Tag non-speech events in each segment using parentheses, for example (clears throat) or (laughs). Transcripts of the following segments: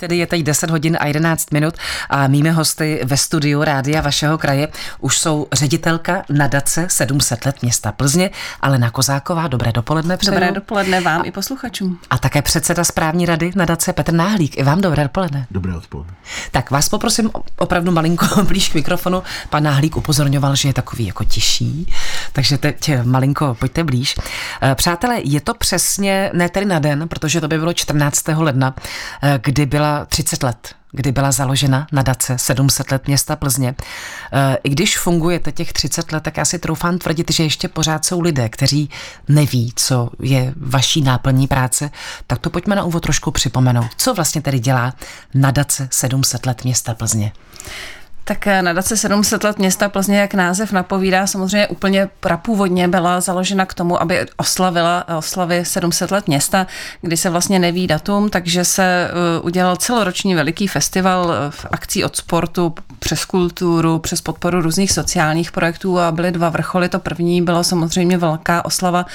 tedy je teď 10 hodin a 11 minut a mými hosty ve studiu Rádia vašeho kraje už jsou ředitelka nadace 700 let města Plzně, Alena Kozáková. Dobré dopoledne přeju. Dobré dopoledne vám i posluchačům. A také předseda správní rady nadace Petr Náhlík. I vám dobré dopoledne. Dobré odpoledne. Tak vás poprosím opravdu malinko (laughs) blíž k mikrofonu. Pan Náhlík upozorňoval, že je takový jako tiší, takže teď malinko pojďte blíž. Eh, přátelé, je to přesně, ne tedy na den, protože to by bylo 14. ledna, eh, kdy byla 30 let kdy byla založena nadace 700 let města Plzně. Eh, I když fungujete těch 30 let, tak já si troufám tvrdit, že ještě pořád jsou lidé, kteří neví, co je vaší náplní práce, tak to pojďme na úvod trošku připomenout. Co vlastně tedy dělá nadace 700 let města Plzně? Tak eh, nadace 700 let města Plzně, jak název napovídá, samozřejmě úplně prapůvodně byla založena k tomu, aby oslavila eh, oslavy 700 let města, kdy se vlastně neví datum, takže se eh, udělal celoroční veliký festival v akcí od sportu přes kulturu, přes podporu různých sociálních projektů a byly dva vrcholy. To první bylo samozřejmě velká oslava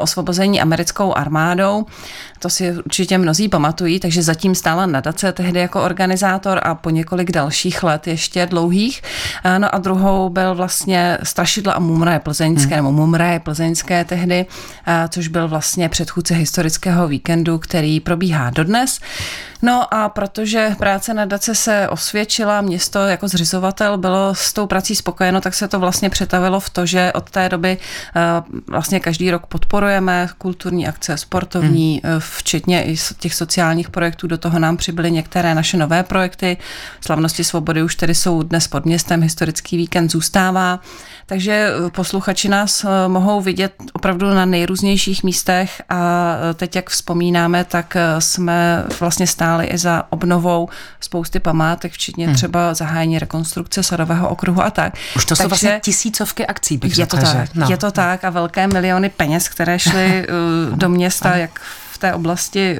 osvobození americkou armádou. To si určitě mnozí pamatují, takže zatím stála nadace tehdy jako organizátor a po několik dalších let ještě dlouhých. No a druhou byl vlastně Strašidla a Mumraje plzeňské, hmm. nebo Mumraje plzeňské tehdy, což byl vlastně předchůdce historického víkendu, který probíhá dodnes. No a protože práce na Dace se osvědčila, město jako zřizovatel bylo s tou prací spokojeno, tak se to vlastně přetavilo v to, že od té doby vlastně každý rok podporujeme kulturní akce, sportovní, hmm. včetně i těch sociálních projektů. Do toho nám přibyly některé naše nové projekty. Slavnosti svobody už tedy jsou dnes pod městem, historický víkend zůstává. Takže posluchači nás mohou vidět opravdu na nejrůznějších místech a teď, jak vzpomínáme, tak jsme vlastně stále stáli i za obnovou spousty památek, včetně hmm. třeba zahájení rekonstrukce sadového okruhu a tak. Už to Takže jsou vlastně tisícovky akcí, bych je to tak? No. Je to tak a velké miliony peněz, které šly uh, (laughs) do města, jak té oblasti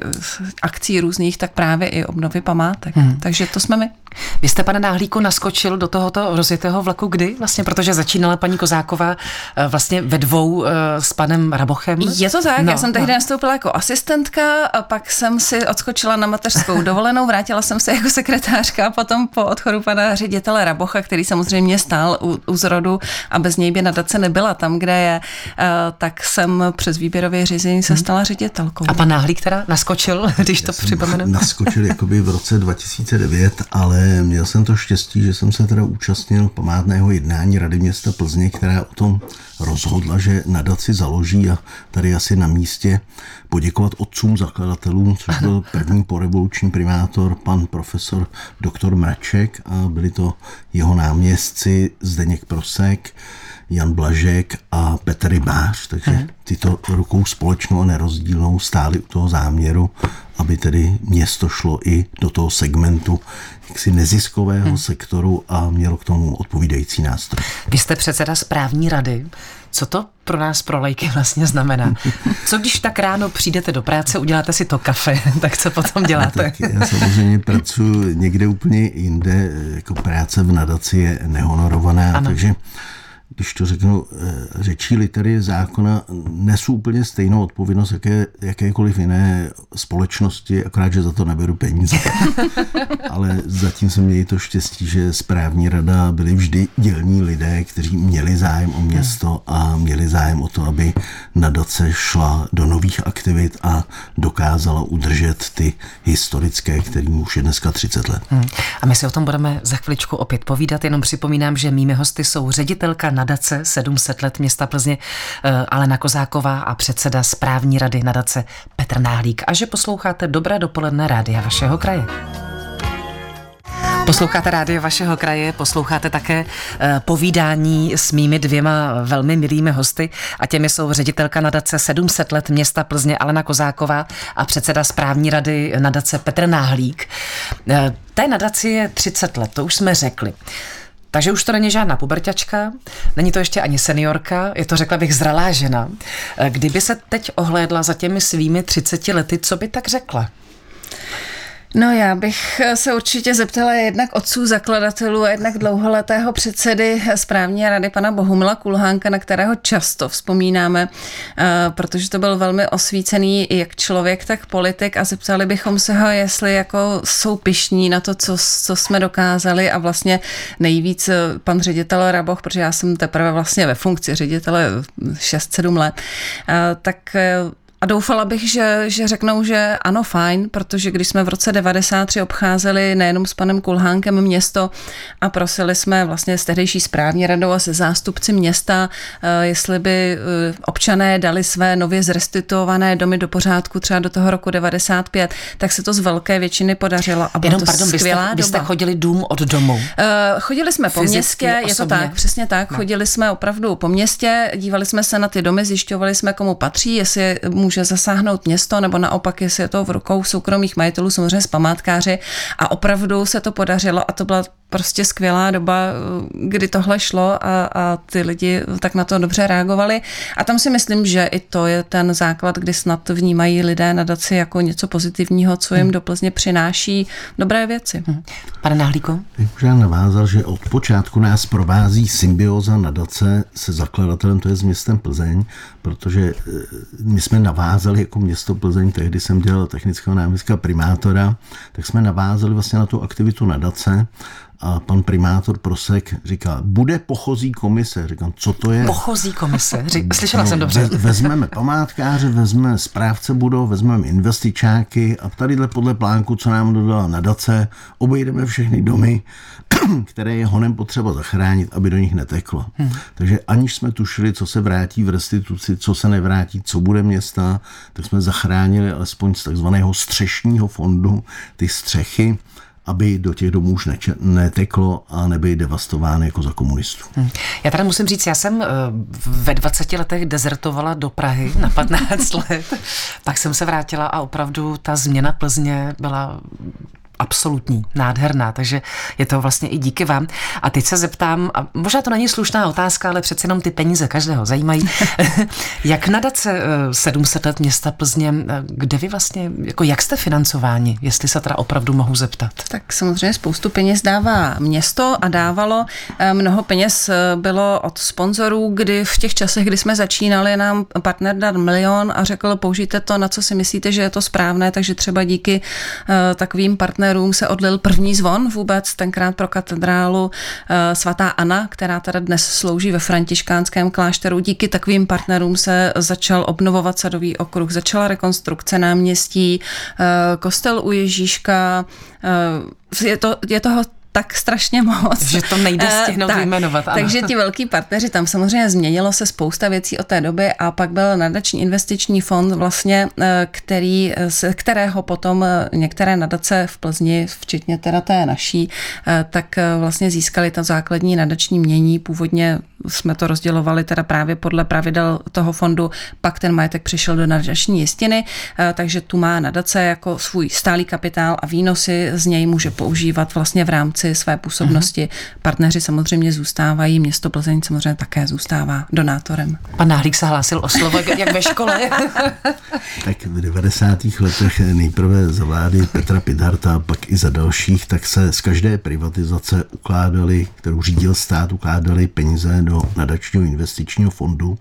akcí různých, tak právě i obnovy památek. Hmm. Takže to jsme my. Vy jste, pane Náhlíku, naskočil do tohoto rozjetého vlaku kdy? Vlastně, protože začínala paní Kozáková eh, vlastně ve dvou eh, s panem Rabochem. Je to tak, no, já jsem tehdy no. nastoupila jako asistentka a pak jsem si odskočila na mateřskou dovolenou, vrátila jsem se jako sekretářka a potom po odchodu pana ředitele Rabocha, který samozřejmě stál u, u zrodu a bez něj by nadace nebyla tam, kde je, eh, tak jsem přes výběrové řízení se hmm. stala ředitelkou. A pan Náhlík teda naskočil, (laughs) když já to připomenu? (laughs) Naskočil jakoby v roce 2009, ale měl jsem to štěstí, že jsem se teda účastnil památného jednání Rady města Plzně, která o tom rozhodla, že nadaci založí a tady asi na místě poděkovat otcům zakladatelům, což byl první porevoluční primátor, pan profesor doktor Mraček a byli to jeho náměstci Zdeněk Prosek, Jan Blažek a Petr Rybář, takže tyto rukou společnou a nerozdílnou stáli u toho záměru, aby tedy město šlo i do toho segmentu jaksi neziskového hmm. sektoru a mělo k tomu odpovídající nástroj. Vy jste předseda správní rady. Co to pro nás, pro lajky vlastně znamená? (laughs) Co když tak ráno přijdete do práce, uděláte si to kafe, (laughs) tak co potom děláte? tak já samozřejmě pracuji někde úplně jinde, jako práce v nadaci je nehonorovaná, ano. takže když to řeknu, eh, řečí litery zákona nesu úplně stejnou odpovědnost jaké, jakékoliv jiné společnosti, akorát, že za to neberu peníze. (laughs) Ale zatím jsem měli to štěstí, že správní rada byli vždy dělní lidé, kteří měli zájem o město a měli zájem o to, aby nadace šla do nových aktivit a dokázala udržet ty historické, kterým už je dneska 30 let. Hmm. A my si o tom budeme za chviličku opět povídat, jenom připomínám, že mými hosty jsou ředitelka nadace 700 let města Plzně eh, Alena Kozáková a předseda správní rady nadace Petr Náhlík a že posloucháte Dobré dopoledne rádia vašeho kraje. Posloucháte rádio vašeho kraje, posloucháte také eh, povídání s mými dvěma velmi milými hosty a těmi jsou ředitelka nadace 700 let města Plzně Alena Kozáková a předseda správní rady nadace Petr Náhlík. Eh, té nadaci je 30 let, to už jsme řekli. Takže už to není žádná puberťačka, není to ještě ani seniorka, je to, řekla bych, zralá žena. Kdyby se teď ohlédla za těmi svými 30 lety, co by tak řekla? No já bych se určitě zeptala jednak otců zakladatelů a jednak dlouholetého předsedy správní rady pana Bohumila Kulhánka, na kterého často vzpomínáme, eh, protože to byl velmi osvícený jak člověk, tak politik a zeptali bychom se ho, jestli jako jsou pišní na to, co, co jsme dokázali a vlastně nejvíc eh, pan ředitel Raboch, protože já jsem teprve vlastně ve funkci ředitele 6-7 let, eh, tak a doufala bych, že, že řeknou, že ano, fajn, protože když jsme v roce 93 obcházeli nejenom s panem Kulhánkem město a prosili jsme vlastně s tehdejší správní radou a se zástupci města, eh, jestli by eh, občané dali své nově zrestituované domy do pořádku třeba do toho roku 95, tak se to z velké většiny podařilo. A Jenom, to pardon, skvělá byste, byste chodili dům od domu? Uh, chodili jsme po městě, je to tak, přesně tak. No. Chodili jsme opravdu po městě, dívali jsme se na ty domy, zjišťovali jsme, komu patří, jestli může zasáhnout město, nebo naopak, jestli je to v rukou soukromých majitelů, samozřejmě z památkáři. A opravdu se to podařilo a to byla prostě skvělá doba, kdy tohle šlo a, a ty lidi tak na to dobře reagovali. A tam si myslím, že i to je ten základ, kdy snad vnímají lidé nadaci jako něco pozitivního, co jim hmm. do Plzně přináší dobré věci. Hmm. Pane Náhlíko? Už já navázal, že od počátku nás provází symbioza nadace se zakladatelem, to je s městem Plzeň, protože eh, my jsme navázali jako město Plzeň, tehdy jsem dělal technického náměstka primátora, tak jsme navázali vlastně na tu aktivitu nadace a pan primátor Prosek říká, bude pochozí komise. Říkám, co to je? Pochozí komise, Řík, slyšela no, jsem dobře. Vezmeme památkáře, vezmeme správce budov, vezmeme investičáky a tadyhle podle plánku, co nám dodala nadace, obejdeme všechny domy, (clears throat) které je honem potřeba zachránit, aby do nich neteklo. Hmm. Takže aniž jsme tušili, co se vrátí v restituci, co se nevrátí, co bude města, tak jsme zachránili alespoň z takzvaného střešního fondu ty střechy, aby do těch domů už neče- neteklo a nebyly devastovány jako za komunistů. Hmm. Já tady musím říct, já jsem eh, ve 20 letech dezertovala do Prahy na 15 (laughs) let, pak jsem se vrátila a opravdu ta změna Plzně byla absolutní, nádherná, takže je to vlastně i díky vám. A teď se zeptám, a možná to není slušná otázka, ale přece jenom ty peníze každého zajímají. (laughs) jak nadace 700 eh, let města Plzně, eh, kde vy vlastně, jako jak jste financováni, jestli se teda opravdu mohu zeptat? Tak samozřejmě spoustu peněz dává město a dávalo. Eh, mnoho peněz bylo od sponzorů, kdy v těch časech, kdy jsme začínali, nám partner dal milion a řekl, použijte to, na co si myslíte, že je to správné, takže třeba díky takovým partnerům partnerům se odlil první zvon vůbec, tenkrát pro katedrálu eh, svatá Anna, která teda dnes slouží ve františkánském klášteru. Díky takovým partnerům se začal obnovovat sadový okruh, začala rekonstrukce náměstí, eh, kostel u Ježíška, eh, je, to, je toho tak strašně moc. Že to nejde (laughs) eh, stihnout tak, vyjmenovat. Ano. Takže ti velký partneři, tam samozřejmě změnilo se spousta věcí od té doby a pak byl nadační investiční fond vlastně, eh, který, z kterého potom eh, některé nadace v Plzni, včetně teda té naší, tak vlastně získali ta základní nadační mění. Původně jsme to rozdělovali teda právě podle pravidel toho fondu, pak ten majetek přišel do nadační jistiny, takže tu má nadace jako svůj stálý kapitál a výnosy z něj může používat vlastně v rámci rámci své působnosti. Uh-huh. Partneři samozřejmě zůstávají, město Plzeň samozřejmě také zůstává donátorem. Pan Náhlík se hlásil o slovo, jak ve škole. (laughs) tak v 90. letech nejprve za vlády Petra Pidharta, pak i za dalších, tak se z každé privatizace ukládali, kterou řídil stát, ukládali peníze do nadačního investičního fondu,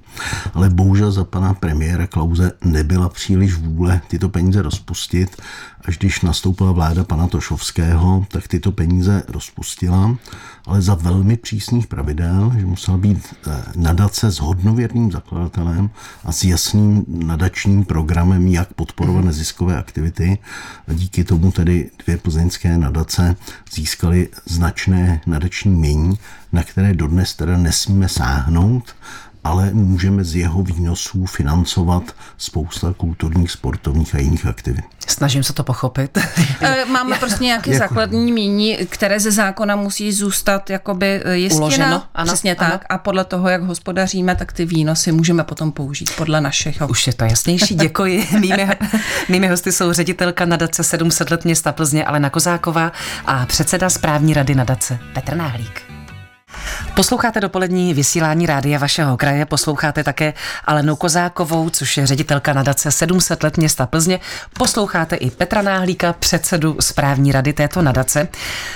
ale bohužel za pana premiéra Klauze nebyla příliš vůle tyto peníze rozpustit Až když nastoupila vláda pana Tošovského, tak tyto peníze rozpustila, ale za velmi přísných pravidel, že musela být eh, nadace s hodnověrným zakladatelem a s jasným nadačním programem, jak podporovat neziskové aktivity. A díky tomu tedy dvě plzeňské nadace získaly značné nadační mění, na které dodnes teda nesmíme sáhnout, ale můžeme z jeho výnosů financovat spousta kulturních, sportovních a jiných aktivit. Snažím se to pochopit. (laughs) Eh, máme prostě nějaké jako... základní míní, které ze zákona musí zůstat jakoby eh, jistina. Uloženo, ano, Přesně ano. tak. A podle toho, jak hospodaříme, tak ty výnosy můžeme potom použít podle našeho. Už je to jasnější, děkuji. (laughs) Mými, mými hosty jsou ředitelka nadace 700 let města Plzně Alena Kozáková a předseda správní rady nadace Petr Náhlík. Posloucháte dopolední vysílání rádia vašeho kraje, posloucháte také Alenu Kozákovou, což je ředitelka nadace 700 let města Plzně. Posloucháte i Petra Náhlíka, předsedu správní rady této nadace.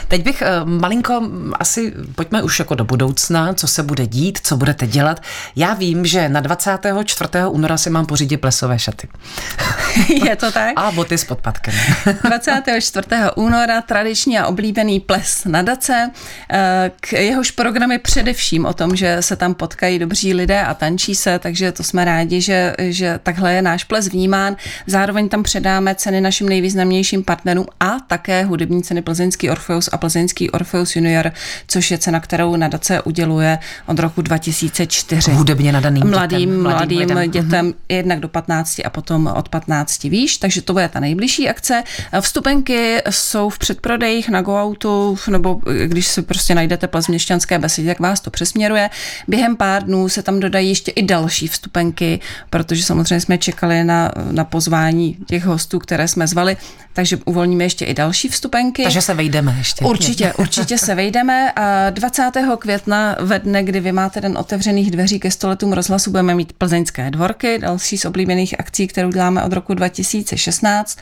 Teď bych eh, malinko asi, pojďme už jako do budoucna, co se bude dít, co budete dělat. Já vím, že na 24. února si mám pořídit plesové šaty. (laughs) Je to tak? A boty s podpatkem. 24. (laughs) února tradiční a oblíbený ples nadace, eh, k jehož programy především o tom, že se tam potkají dobří lidé a tančí se, takže to jsme rádi, že, že takhle je náš ples vnímán. Zároveň tam předáme ceny našim nejvýznamnějším partnerům a také hudební ceny Plzeňský Orfeus a Plzeňský Orfeus Junior, což je cena, kterou nadace uděluje od roku 2004. Hudebně nadaným mladým, dětem. mladým, mladým lidem. dětem, mm-hmm. jednak do 15 a potom od 15 výš, takže to bude ta nejbližší akce. Vstupenky jsou v předprodejích na GoOutu, nebo když si prostě najdete plzměšťanské besedy, tak vás to přesměruje. Během pár dnů se tam dodají ještě i další vstupenky, protože samozřejmě jsme čekali na, na pozvání těch hostů, které jsme zvali, takže uvolníme ještě i další vstupenky. Takže se vejdeme ještě. Určitě, určitě se vejdeme. A 20. května ve dne, kdy vy máte den otevřených dveří ke stoletům rozhlasu, budeme mít plzeňské dvorky, další z oblíbených akcí, kterou děláme od roku 2016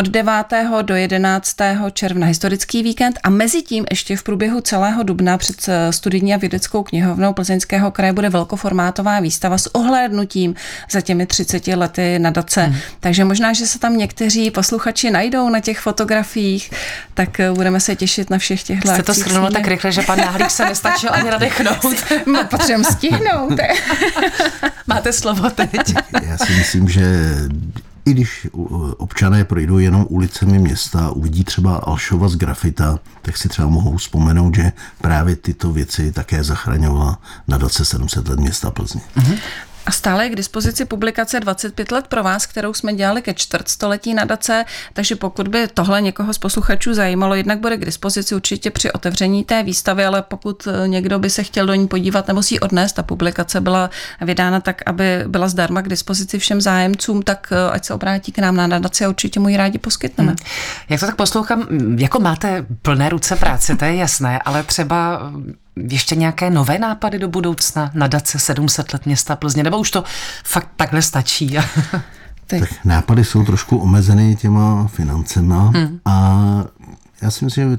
od 9. do 11. června historický víkend a mezi tím ještě v průběhu celého dubna před studijní a vědeckou knihovnou Plzeňského kraje bude velkoformátová výstava s ohlédnutím za těmi 30 lety nadace. Hmm. Takže možná, že se tam někteří posluchači najdou na těch fotografiích, tak budeme se těšit na všech těchto Jste to schrnula tak rychle, že pan Náhlík se nestačil ani nadechnout. (laughs) No, potřebujeme stihnout. (laughs) Máte slovo teď. Já si myslím, že i když občané projdou jenom ulicemi města uvidí třeba Alšova z grafita, tak si třeba mohou vzpomenout, že právě tyto věci také zachraňovala nadace 700 let města Plzně. Mm-hmm. A stále je k dispozici publikace 25 let pro vás, kterou jsme dělali ke čtvrtstoletí nadace, takže pokud by tohle někoho z posluchačů zajímalo, jednak bude k dispozici určitě při otevření té výstavy, ale pokud někdo by se chtěl do ní podívat nebo si ji odnést, ta publikace byla vydána tak, aby byla zdarma k dispozici všem zájemcům, tak ať se obrátí k nám na nadaci a určitě mu ji rádi poskytneme. Hmm. Jak to tak poslouchám, jako máte plné ruce práce, to je jasné, ale třeba ještě nějaké nové nápady do budoucna? Nadace 700 let města Plzně, nebo už to fakt takhle stačí? (laughs) tak nápady jsou trošku omezeny těma financema hmm. a já si myslím, že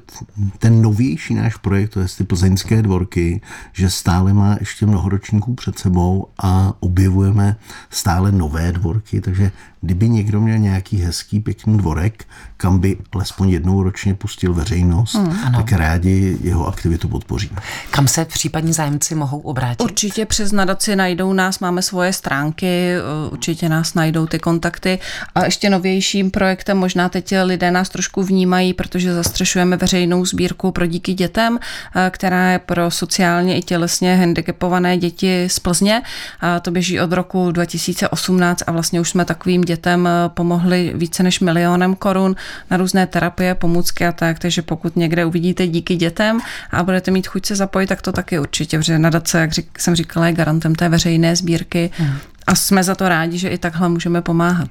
ten novější náš projekt, to je ty plzeňské dvorky, že stále má ještě mnoho ročníků před sebou a objevujeme stále nové dvorky, takže kdyby někdo měl nějaký hezký, pěkný dvorek, kam by alespoň jednou ročně pustil veřejnost, hmm, tak rádi jeho aktivitu podpoříme. Kam se případní zájemci mohou obrátit? Určitě přes nadaci najdou nás, máme svoje stránky, určitě nás najdou ty kontakty a ještě novějším projektem, možná teď lidé nás trošku vnímají, protože zastřešujeme veřejnou sbírku pro díky dětem, která je pro sociálně i tělesně handicapované děti z Plzně. A to běží od roku 2018 a vlastně už jsme takovým dětem pomohli více než milionem korun na různé terapie, pomůcky a tak, takže pokud někde uvidíte díky dětem a budete mít chuť se zapojit, tak to taky určitě, protože nadace, jak jsem říkala, je garantem té veřejné sbírky mm. a jsme za to rádi, že i takhle můžeme pomáhat.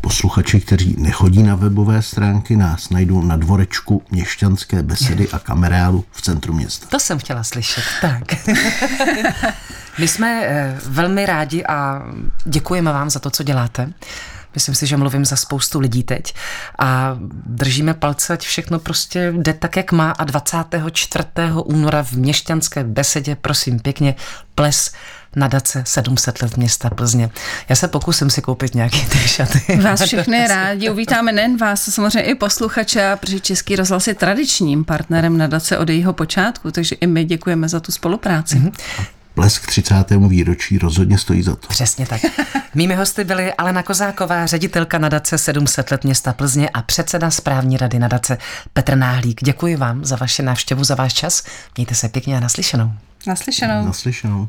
Posluchači, kteří nechodí na webové stránky, nás najdou na dvorečku Měšťanské besedy a kamerálu v centru města. To jsem chtěla slyšet, tak. (laughs) My jsme velmi rádi a děkujeme vám za to, co děláte. Myslím si, že mluvím za spoustu lidí teď a držíme palce, ať všechno prostě jde tak, jak má a 24. února v Měšťanské besedě, prosím pěkně, ples nadace 700 let města Plzně. Já se pokusím si koupit nějaký ty šaty. Vás (laughs) všechny rádi uvítáme nejen vás, samozřejmě i posluchače, protože Český rozhlas je tradičním partnerem nadace od jejího počátku, takže i my děkujeme za tu spolupráci. Mm-hmm blesk 30. výročí rozhodně stojí za to. Přesně tak. Mými hosty byly Alena Kozáková, ředitelka nadace 700 let města Plzně a předseda správní rady nadace Petr Náhlík. Děkuji vám za vaši návštěvu, za váš čas. Mějte se pěkně a naslyšenou. Naslyšenou. Naslyšenou.